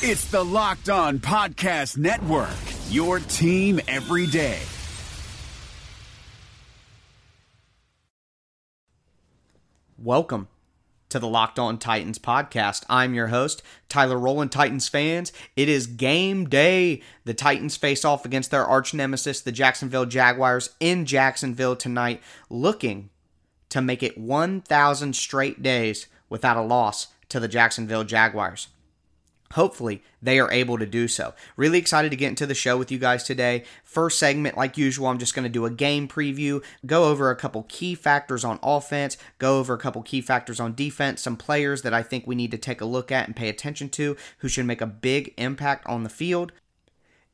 It's the Locked On Podcast Network, your team every day. Welcome to the Locked On Titans podcast. I'm your host, Tyler Rowland, Titans fans. It is game day. The Titans face off against their arch nemesis, the Jacksonville Jaguars, in Jacksonville tonight, looking to make it 1,000 straight days without a loss to the Jacksonville Jaguars. Hopefully, they are able to do so. Really excited to get into the show with you guys today. First segment, like usual, I'm just going to do a game preview, go over a couple key factors on offense, go over a couple key factors on defense, some players that I think we need to take a look at and pay attention to who should make a big impact on the field.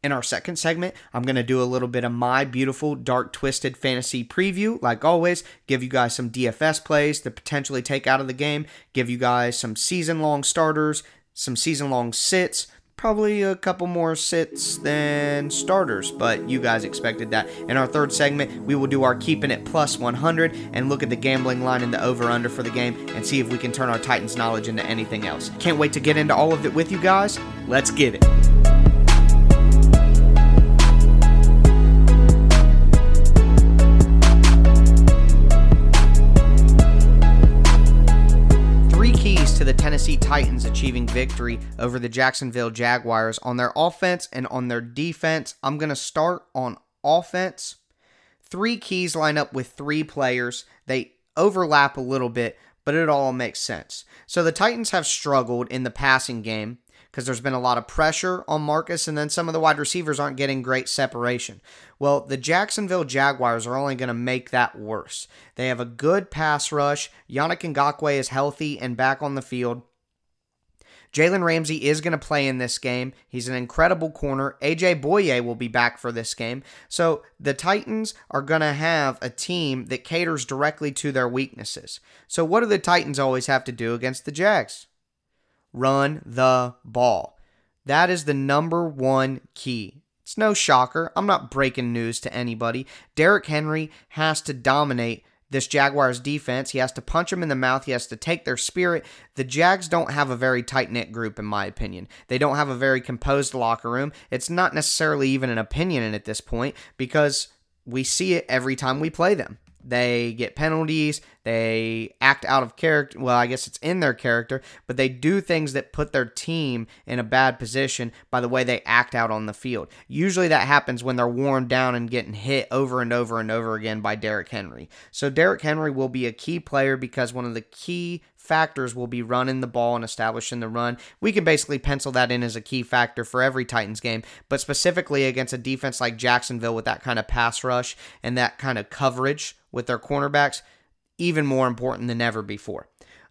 In our second segment, I'm going to do a little bit of my beautiful dark twisted fantasy preview. Like always, give you guys some DFS plays to potentially take out of the game, give you guys some season long starters, some season long sits, probably a couple more sits than starters, but you guys expected that. In our third segment, we will do our keeping it plus 100 and look at the gambling line and the over under for the game and see if we can turn our Titans knowledge into anything else. Can't wait to get into all of it with you guys. Let's get it. Tennessee Titans achieving victory over the Jacksonville Jaguars on their offense and on their defense. I'm going to start on offense. Three keys line up with three players. They overlap a little bit, but it all makes sense. So the Titans have struggled in the passing game because there's been a lot of pressure on Marcus, and then some of the wide receivers aren't getting great separation. Well, the Jacksonville Jaguars are only going to make that worse. They have a good pass rush. Yannick Ngakoue is healthy and back on the field. Jalen Ramsey is going to play in this game. He's an incredible corner. AJ Bouye will be back for this game. So the Titans are going to have a team that caters directly to their weaknesses. So what do the Titans always have to do against the Jags? Run the ball. That is the number one key. It's no shocker. I'm not breaking news to anybody. Derrick Henry has to dominate this Jaguars defense. He has to punch them in the mouth. He has to take their spirit. The Jags don't have a very tight knit group, in my opinion. They don't have a very composed locker room. It's not necessarily even an opinion at this point because we see it every time we play them. They get penalties. They act out of character. Well, I guess it's in their character, but they do things that put their team in a bad position by the way they act out on the field. Usually that happens when they're worn down and getting hit over and over and over again by Derrick Henry. So Derrick Henry will be a key player because one of the key factors will be running the ball and establishing the run. We can basically pencil that in as a key factor for every Titans game, but specifically against a defense like Jacksonville with that kind of pass rush and that kind of coverage with their cornerbacks, even more important than ever before.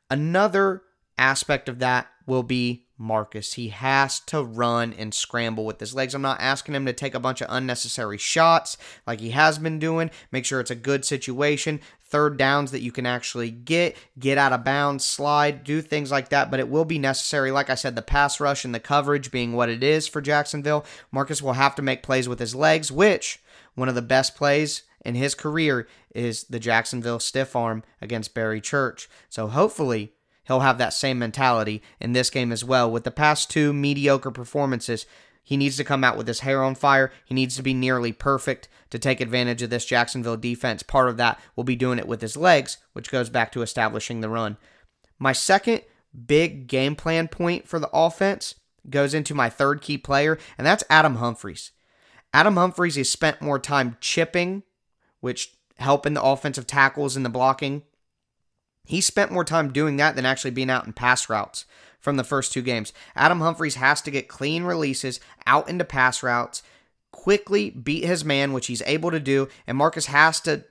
Another aspect of that will be Marcus. He has to run and scramble with his legs. I'm not asking him to take a bunch of unnecessary shots like he has been doing. Make sure it's a good situation, third downs that you can actually get, get out of bounds, slide, do things like that. But it will be necessary. Like I said, the pass rush and the coverage being what it is for Jacksonville, Marcus will have to make plays with his legs, which one of the best plays in his career is the Jacksonville stiff arm against Barry Church. So hopefully he'll have that same mentality in this game as well. With the past two mediocre performances, he needs to come out with his hair on fire. He needs to be nearly perfect to take advantage of this Jacksonville defense. Part of that will be doing it with his legs, which goes back to establishing the run. My second big game plan point for the offense goes into my third key player, and that's Adam Humphries. Adam Humphries has spent more time chipping, which helping the offensive tackles and the blocking he spent more time doing that than actually being out in pass routes from the first two games. Adam Humphries has to get clean releases out into pass routes, quickly beat his man, which he's able to do, and Marcus has to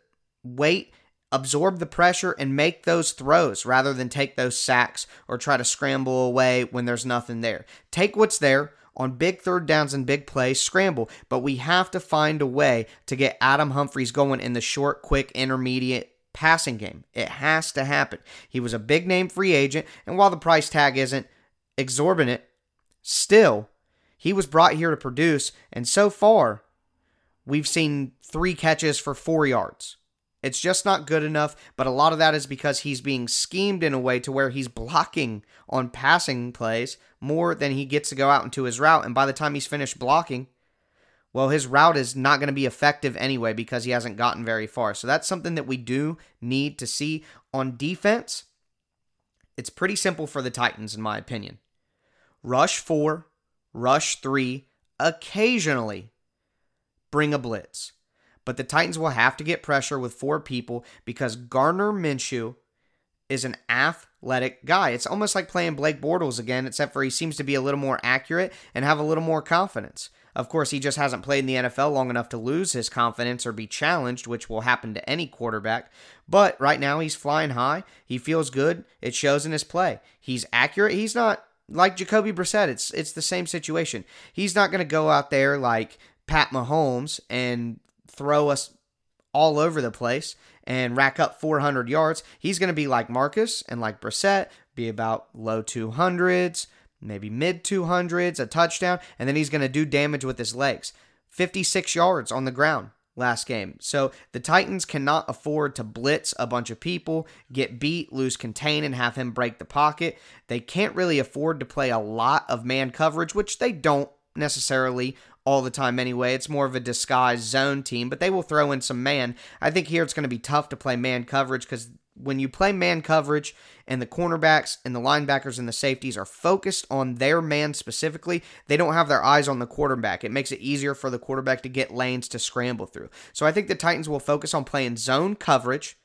wait, absorb the pressure, and make those throws rather than take those sacks or try to scramble away when there's nothing there. Take what's there. On big third downs and big plays, scramble, but we have to find a way to get Adam Humphries going in the short, quick, intermediate passing game. It has to happen. He was a big name free agent, and while the price tag isn't exorbitant, still, he was brought here to produce, and so far, we've seen three catches for four yards. It's just not good enough, but a lot of that is because he's being schemed in a way to where he's blocking on passing plays more than he gets to go out into his route. And by the time he's finished blocking, well, his route is not going to be effective anyway because he hasn't gotten very far. So that's something that we do need to see on defense. It's pretty simple for the Titans, in my opinion. Rush four, rush three, occasionally bring a blitz. But the Titans will have to get pressure with four people because Gardner Minshew is an athletic guy. It's almost like playing Blake Bortles again, except for he seems to be a little more accurate and have a little more confidence. Of course, he just hasn't played in the NFL long enough to lose his confidence or be challenged, which will happen to any quarterback. But right now, he's flying high. He feels good. It shows in his play. He's accurate. He's not like Jacoby Brissett. It's it's the same situation. He's not going to go out there like Pat Mahomes and throw us all over the place and rack up 400 yards. He's going to be like Marcus and like Brissett, be about low 200s, maybe mid 200s, a touchdown, and then he's going to do damage with his legs. 56 yards on the ground last game. So the Titans cannot afford to blitz a bunch of people, get beat, lose contain, and have him break the pocket. They can't really afford to play a lot of man coverage, which they don't necessarily all the time anyway. It's more of a disguised zone team, but they will throw in some man. I think here it's going to be tough to play man coverage because when you play man coverage and the cornerbacks and the linebackers and the safeties are focused on their man specifically, they don't have their eyes on the quarterback. It makes it easier for the quarterback to get lanes to scramble through. So I think the Titans will focus on playing zone coverage,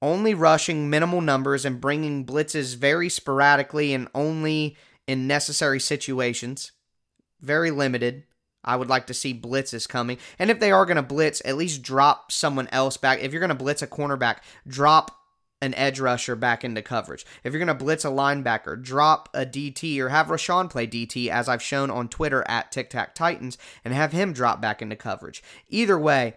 only rushing minimal numbers and bringing blitzes very sporadically and only in necessary situations very limited. I would like to see blitzes coming. And if they are going to blitz, at least drop someone else back. If you're going to blitz a cornerback, drop an edge rusher back into coverage. If you're going to blitz a linebacker, drop a DT or have Rashaan play DT, as I've shown on Twitter at Tic Tac Titans, and have him drop back into coverage. Either way,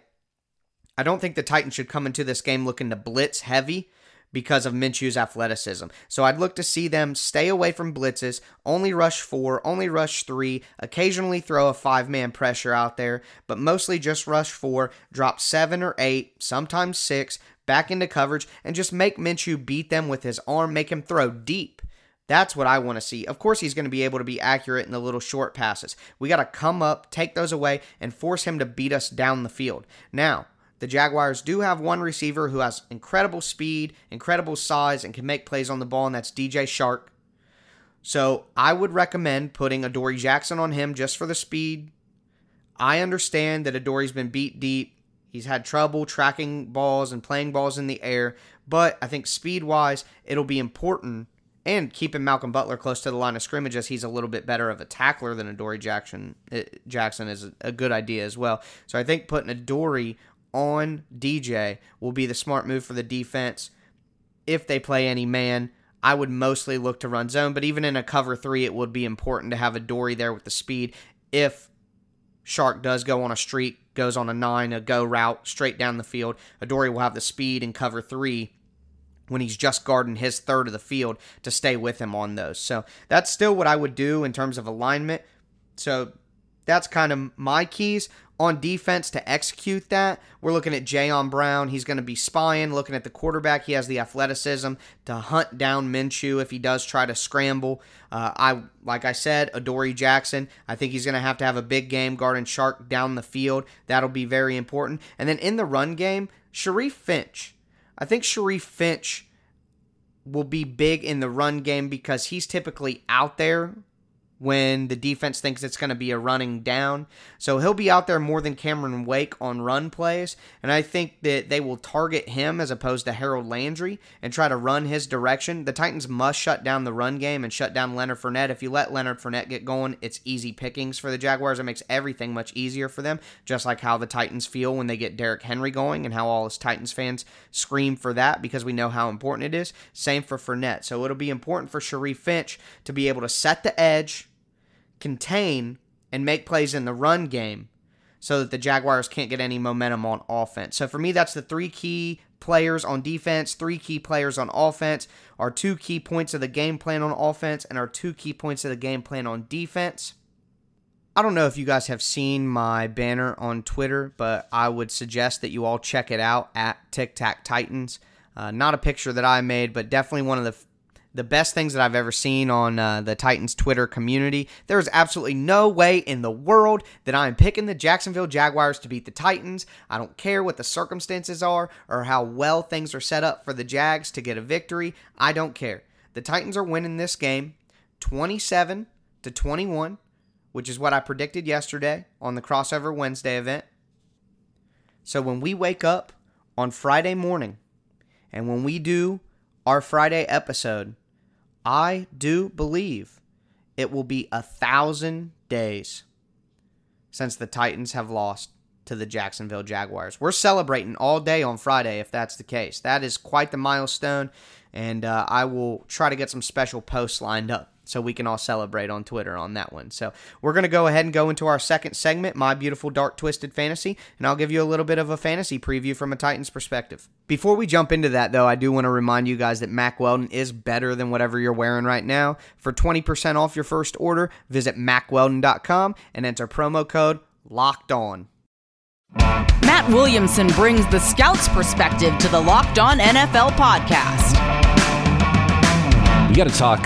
I don't think the Titans should come into this game looking to blitz heavy because of Minshew's athleticism. So I'd look to see them stay away from blitzes, only rush four, only rush three, occasionally throw a five man pressure out there, but mostly just rush four, drop seven or eight, sometimes six, back into coverage, and just make Minshew beat them with his arm, make him throw deep. That's what I want to see. Of course, he's going to be able to be accurate in the little short passes. We got to come up, take those away, and force him to beat us down the field. Now, the Jaguars do have one receiver who has incredible speed, incredible size, and can make plays on the ball, and that's DJ Chark. So I would recommend putting Adoree Jackson on him just for the speed. I understand that Adoree's been beat deep. He's had trouble tracking balls and playing balls in the air, but I think speed wise, it'll be important and keeping Malcolm Butler close to the line of scrimmage as he's a little bit better of a tackler than Adoree Jackson. Eh, Jackson is a good idea as well. So I think putting Adoree on DJ will be the smart move for the defense. If they play any man, I would mostly look to run zone, but even in a cover three, it would be important to have Adoree there with the speed. If Chark does go on a streak, goes on a nine, a go route straight down the field, Adoree will have the speed in cover three when he's just guarding his third of the field to stay with him on those. So that's still what I would do in terms of alignment. So that's kind of my keys on defense to execute that. We're looking at Jayon Brown. He's going to be spying, looking at the quarterback. He has the athleticism to hunt down Minshew if he does try to scramble. Uh, I like I said, Adoree Jackson. I think he's going to have to have a big game guarding Chark down the field. That'll be very important. And then in the run game, Sharif Finch. I think Sharif Finch will be big in the run game because he's typically out there when the defense thinks it's going to be a running down. So he'll be out there more than Cameron Wake on run plays. And I think that they will target him as opposed to Harold Landry and try to run his direction. The Titans must shut down the run game and shut down Leonard Fournette. If you let Leonard Fournette get going, it's easy pickings for the Jaguars. It makes everything much easier for them, just like how the Titans feel when they get Derrick Henry going and how all us Titans fans scream for that because we know how important it is. Same for Fournette. So it'll be important for Sharif Finch to be able to set the edge contain and make plays in the run game so that the Jaguars can't get any momentum on offense. So for me, that's the three key players on defense, three key players on offense, our two key points of the game plan on offense, and our two key points of the game plan on defense. I don't know if you guys have seen my banner on Twitter, but I would suggest that you all check it out at Tic Tac Titans. Uh, not a picture that I made, but definitely one of the the best things that I've ever seen on uh, the Titans Twitter community. There is absolutely no way in the world that I am picking the Jacksonville Jaguars to beat the Titans. I don't care what the circumstances are or how well things are set up for the Jags to get a victory. I don't care. The Titans are winning this game 27 to 21 which is what I predicted yesterday on the Crossover Wednesday event. So when we wake up on Friday morning and when we do our Friday episode, I do believe it will be a thousand days since the Titans have lost to the Jacksonville Jaguars. We're celebrating all day on Friday if that's the case. That is quite the milestone, and uh, I will try to get some special posts lined up so we can all celebrate on Twitter on that one. So we're going to go ahead and go into our second segment, My Beautiful Dark Twisted Fantasy, and I'll give you a little bit of a fantasy preview from a Titans perspective. Before we jump into that, though, I do want to remind you guys that Mack Weldon is better than whatever you're wearing right now. For 20% off your first order, visit mackweldon.com and enter promo code LOCKED ON. Matt Williamson brings the scout's perspective to the Locked On NFL podcast. We got to talk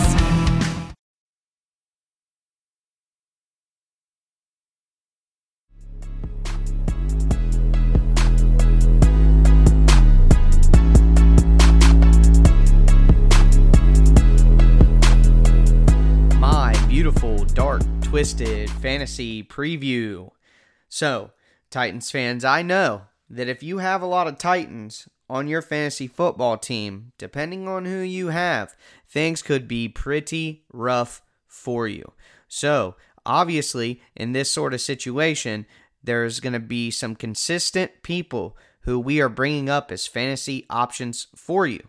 Fantasy Preview. So, Titans fans, I know that if you have a lot of Titans on your fantasy football team, depending on who you have, things could be pretty rough for you. So, obviously, in this sort of situation, there's going to be some consistent people who we are bringing up as fantasy options for you.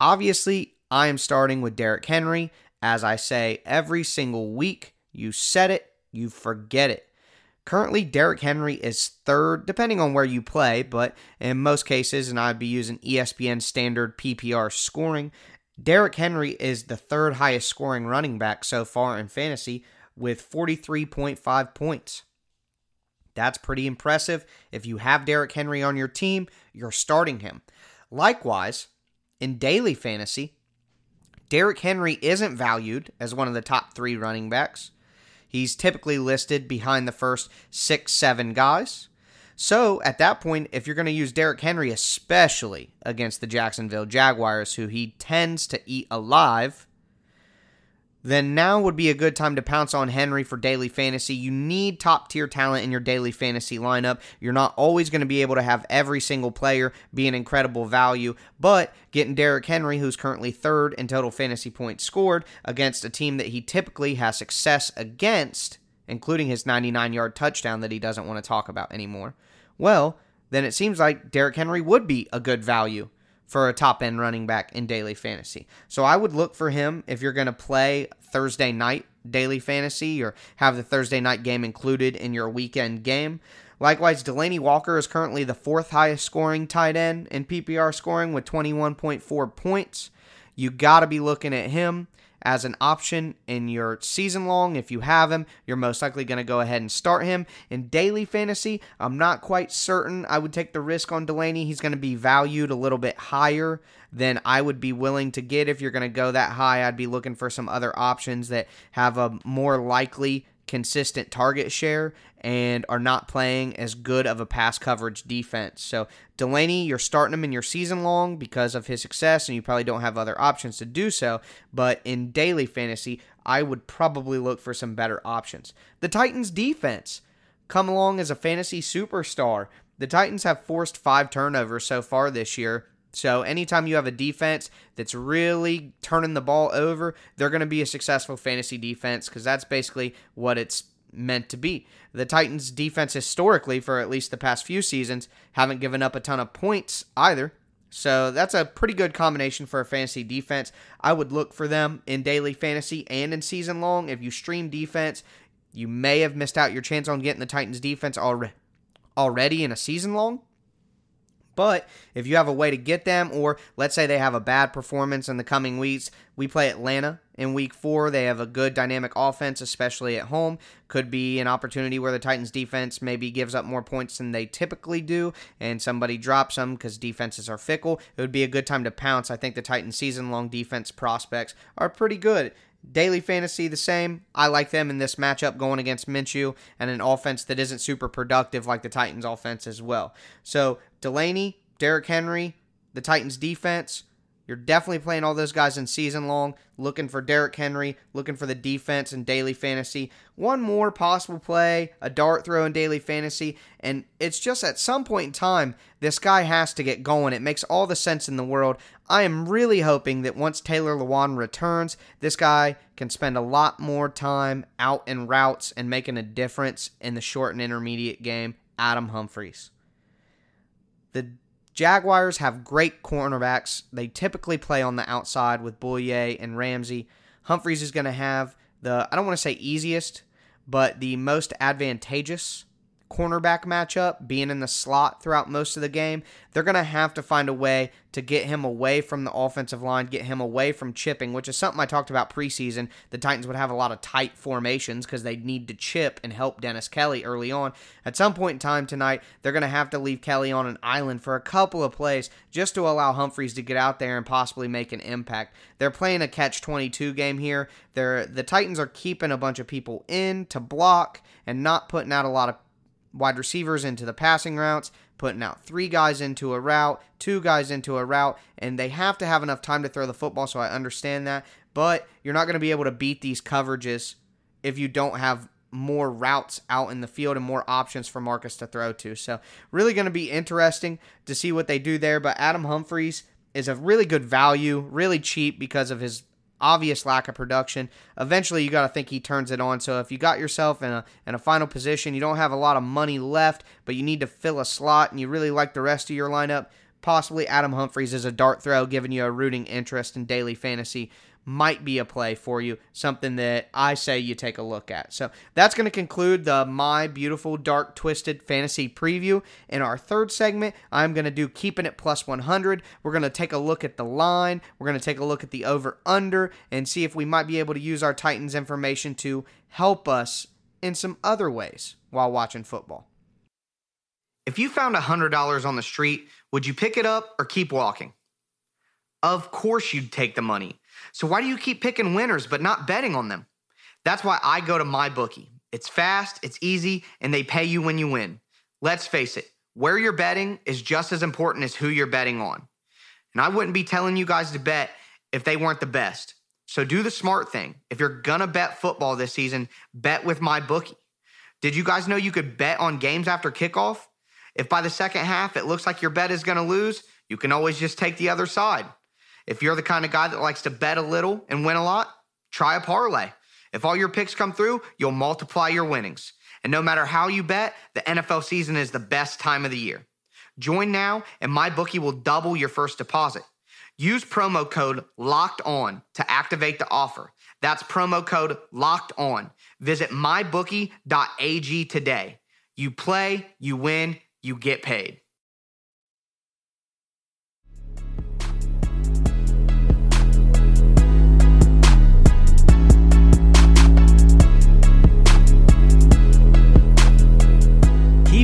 Obviously, I am starting with Derrick Henry, as I say every single week. You set it, you forget it. Currently, Derrick Henry is third, depending on where you play, but in most cases, and I'd be using ESPN standard PPR scoring, Derrick Henry is the third highest scoring running back so far in fantasy with 43.5 points. That's pretty impressive. If you have Derrick Henry on your team, you're starting him. Likewise, in daily fantasy, Derrick Henry isn't valued as one of the top three running backs. He's typically listed behind the first six, seven guys. So at that point, if you're going to use Derrick Henry, especially against the Jacksonville Jaguars, who he tends to eat alive, then now would be a good time to pounce on Henry for daily fantasy. You need top tier talent in your daily fantasy lineup. You're not always going to be able to have every single player be an incredible value, but getting Derrick Henry, who's currently third in total fantasy points scored, against a team that he typically has success against, including his 99 yard touchdown that he doesn't want to talk about anymore, well, then it seems like Derrick Henry would be a good value for a top end running back in daily fantasy. So I would look for him if you're going to play Thursday night daily fantasy or have the Thursday night game included in your weekend game. Likewise, Delanie Walker is currently the fourth highest scoring tight end in PPR scoring with 21.4 points. You got to be looking at him as an option in your season long. If you have him, you're most likely going to go ahead and start him. In daily fantasy, I'm not quite certain I would take the risk on Delanie. He's going to be valued a little bit higher than I would be willing to get. If you're going to go that high, I'd be looking for some other options that have a more likely consistent target share and are not playing as good of a pass coverage defense. So, Delanie, you're starting him in your season long because of his success, and you probably don't have other options to do so. But in daily fantasy, I would probably look for some better options. The Titans' defense come along as a fantasy superstar. The Titans have forced five turnovers so far this year. So, anytime you have a defense that's really turning the ball over, they're going to be a successful fantasy defense because that's basically what it's meant to be. The Titans' defense, historically, for at least the past few seasons, haven't given up a ton of points either. So, that's a pretty good combination for a fantasy defense. I would look for them in daily fantasy and in season long. If you stream defense, you may have missed out your chance on getting the Titans' defense already already in a season long. But if you have a way to get them, or let's say they have a bad performance in the coming weeks, we play Atlanta in week four. They have a good dynamic offense, especially at home. Could be an opportunity where the Titans defense maybe gives up more points than they typically do, and somebody drops them because defenses are fickle. It would be a good time to pounce. I think the Titans season long defense prospects are pretty good. Daily fantasy, the same. I like them in this matchup going against Minshew and an offense that isn't super productive like the Titans' offense as well. So, Delanie, Derrick Henry, the Titans' defense, you're definitely playing all those guys in season long, looking for Derrick Henry, looking for the defense in daily fantasy. One more possible play, a dart throw in daily fantasy, and it's just at some point in time, this guy has to get going. It makes all the sense in the world. I am really hoping that once Taylor Lewan returns, this guy can spend a lot more time out in routes and making a difference in the short and intermediate game. Adam Humphries. The Jaguars have great cornerbacks. They typically play on the outside with Bouye and Ramsey. Humphries is going to have the, I don't want to say easiest, but the most advantageous cornerback matchup, being in the slot throughout most of the game, they're going to have to find a way to get him away from the offensive line, get him away from chipping, which is something I talked about preseason. The Titans would have a lot of tight formations because they need to chip and help Dennis Kelly early on. At some point in time tonight, they're going to have to leave Kelly on an island for a couple of plays just to allow Humphries to get out there and possibly make an impact. They're playing a catch 22 game here. They're, the Titans are keeping a bunch of people in to block and not putting out a lot of wide receivers into the passing routes, putting out three guys into a route, two guys into a route, and they have to have enough time to throw the football, so I understand that. But you're not going to be able to beat these coverages if you don't have more routes out in the field and more options for Marcus to throw to. So, really going to be interesting to see what they do there. But Adam Humphries is a really good value, really cheap because of his obvious lack of production. Eventually, you got to think he turns it on. So if you got yourself in a in a final position, you don't have a lot of money left, but you need to fill a slot, and you really like the rest of your lineup. Possibly Adam Humphries is a dart throw, giving you a rooting interest in daily fantasy might be a play for you, something that I say you take a look at. So that's going to conclude the My Beautiful Dark Twisted Fantasy preview. In our third segment, I'm going to do Keeping It Plus 100. We're going to take a look at the line, we're going to take a look at the over under, and see if we might be able to use our Titans information to help us in some other ways while watching football. If you found $100 on the street, would you pick it up or keep walking? Of course, you'd take the money. So why do you keep picking winners but not betting on them? That's why I go to my bookie. It's fast, it's easy, and they pay you when you win. Let's face it, where you're betting is just as important as who you're betting on. And I wouldn't be telling you guys to bet if they weren't the best. So do the smart thing. If you're gonna bet football this season, bet with my bookie. Did you guys know you could bet on games after kickoff? If by the second half it looks like your bet is gonna lose, you can always just take the other side. If you're the kind of guy that likes to bet a little and win a lot, try a parlay. If all your picks come through, you'll multiply your winnings. And no matter how you bet, the NFL season is the best time of the year. Join now, and MyBookie will double your first deposit. Use promo code LOCKED ON to activate the offer. That's promo code LOCKED ON. Visit mybookie.ag today. You play, you win, you get paid.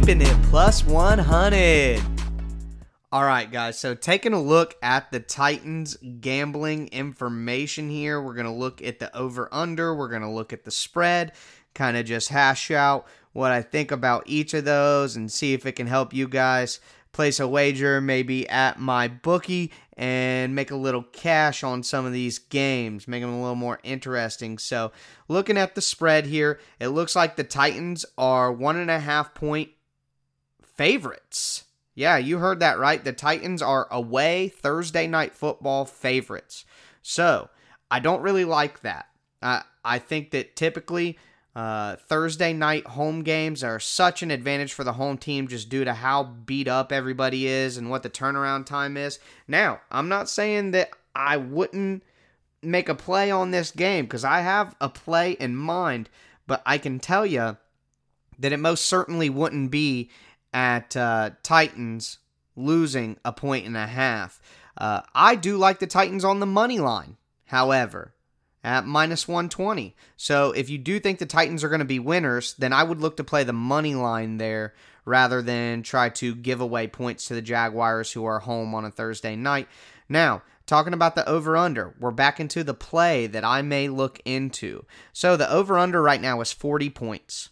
Keeping it plus 100. All right, guys. So, taking a look at the Titans gambling information here, we're going to look at the over under, we're going to look at the spread, kind of just hash out what I think about each of those and see if it can help you guys place a wager maybe at my bookie and make a little cash on some of these games, make them a little more interesting. So, looking at the spread here, it looks like the Titans are one and a half point favorites. Yeah, you heard that right. The Titans are away Thursday night football favorites. So, I don't really like that. I I think that typically uh, Thursday night home games are such an advantage for the home team just due to how beat up everybody is and what the turnaround time is. Now, I'm not saying that I wouldn't make a play on this game because I have a play in mind, but I can tell you that it most certainly wouldn't be at uh, Titans losing a point and a half. Uh, I do like the Titans on the money line, however at minus 120. So if you do think the Titans are going to be winners, then I would look to play the money line there rather than try to give away points to the Jaguars who are home on a Thursday night. Now, talking about the over under, we're back into the play that I may look into. So the over under right now is 40 points.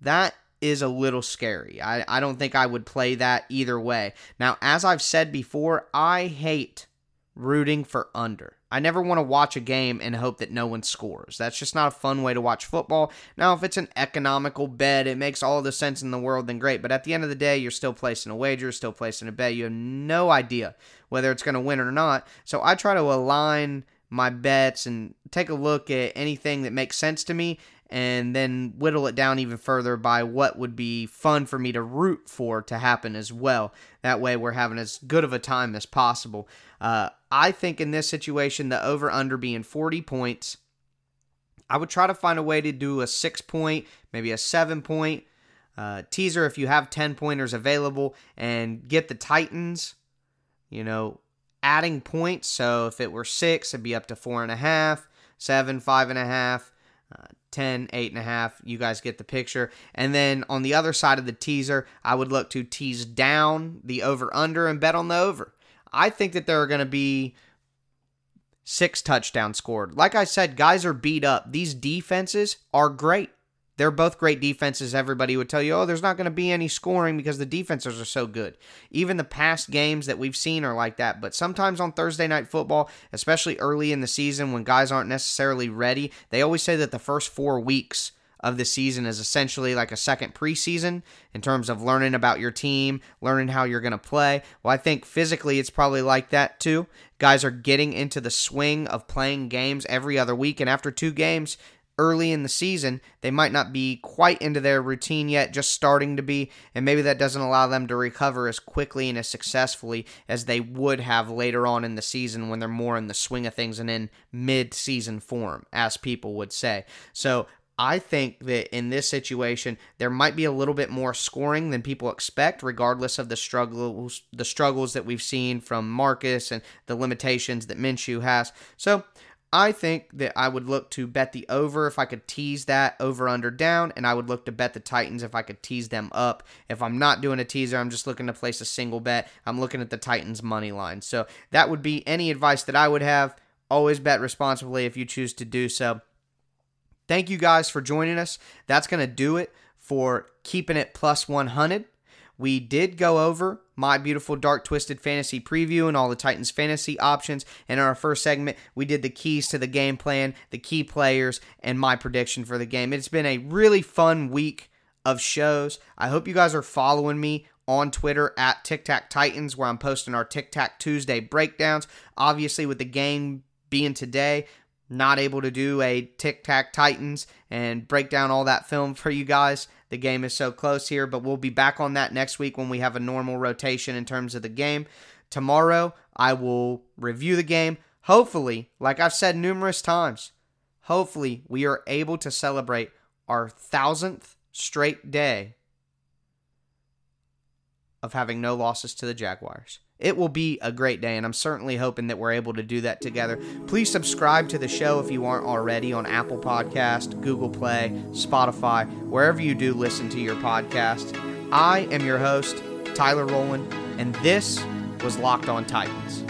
That is a little scary. I, I don't think I would play that either way. Now, as I've said before, I hate rooting for under. I never want to watch a game and hope that no one scores. That's just not a fun way to watch football. Now, if it's an economical bet, it makes all the sense in the world, then great. But at the end of the day, you're still placing a wager, still placing a bet. You have no idea whether it's going to win or not. So I try to align my bets and take a look at anything that makes sense to me and then whittle it down even further by what would be fun for me to root for to happen as well. That way, we're having as good of a time as possible. Uh, I think in this situation, the over under being 40 points, I would try to find a way to do a six point, maybe a seven point uh, teaser if you have 10 pointers available and get the Titans, you know, adding points. So if it were six, it'd be up to four and a half, seven, five and a half. Uh, 10, 8.5. You guys get the picture. And then on the other side of the teaser, I would look to tease down the over under and bet on the over. I think that there are going to be six touchdowns scored. Like I said, guys are beat up. These defenses are great. They're both great defenses. Everybody would tell you, oh, there's not going to be any scoring because the defenses are so good. Even the past games that we've seen are like that. But sometimes on Thursday night football, especially early in the season when guys aren't necessarily ready, they always say that the first four weeks of the season is essentially like a second preseason in terms of learning about your team, learning how you're going to play. Well, I think physically it's probably like that too. Guys are getting into the swing of playing games every other week, and after two games, early in the season, they might not be quite into their routine yet, just starting to be, and maybe that doesn't allow them to recover as quickly and as successfully as they would have later on in the season when they're more in the swing of things and in mid season form, as people would say. So I think that in this situation there might be a little bit more scoring than people expect, regardless of the struggles the struggles that we've seen from Marcus and the limitations that Minshew has. So I think that I would look to bet the over if I could tease that over under down, and I would look to bet the Titans if I could tease them up. If I'm not doing a teaser, I'm just looking to place a single bet. I'm looking at the Titans money line. So that would be any advice that I would have. Always bet responsibly if you choose to do so. Thank you guys for joining us. That's going to do it for keeping it plus 100. We did go over my beautiful dark twisted fantasy preview and all the Titans fantasy options. And in our first segment, we did the keys to the game plan, the key players, and my prediction for the game. It's been a really fun week of shows. I hope you guys are following me on Twitter at Tic Tac Titans, where I'm posting our Tic Tac Tuesday breakdowns. Obviously, with the game being today, not able to do a Tic Tac Titans and break down all that film for you guys. The game is so close here, but we'll be back on that next week when we have a normal rotation in terms of the game. Tomorrow, I will review the game. Hopefully, like I've said numerous times, hopefully we are able to celebrate our thousandth straight day of having no losses to the Jaguars. It will be a great day, and I'm certainly hoping that we're able to do that together. Please subscribe to the show if you aren't already on Apple Podcast, Google Play, Spotify, wherever you do listen to your podcast. I am your host, Tyler Rowland, and this was Locked On Titans.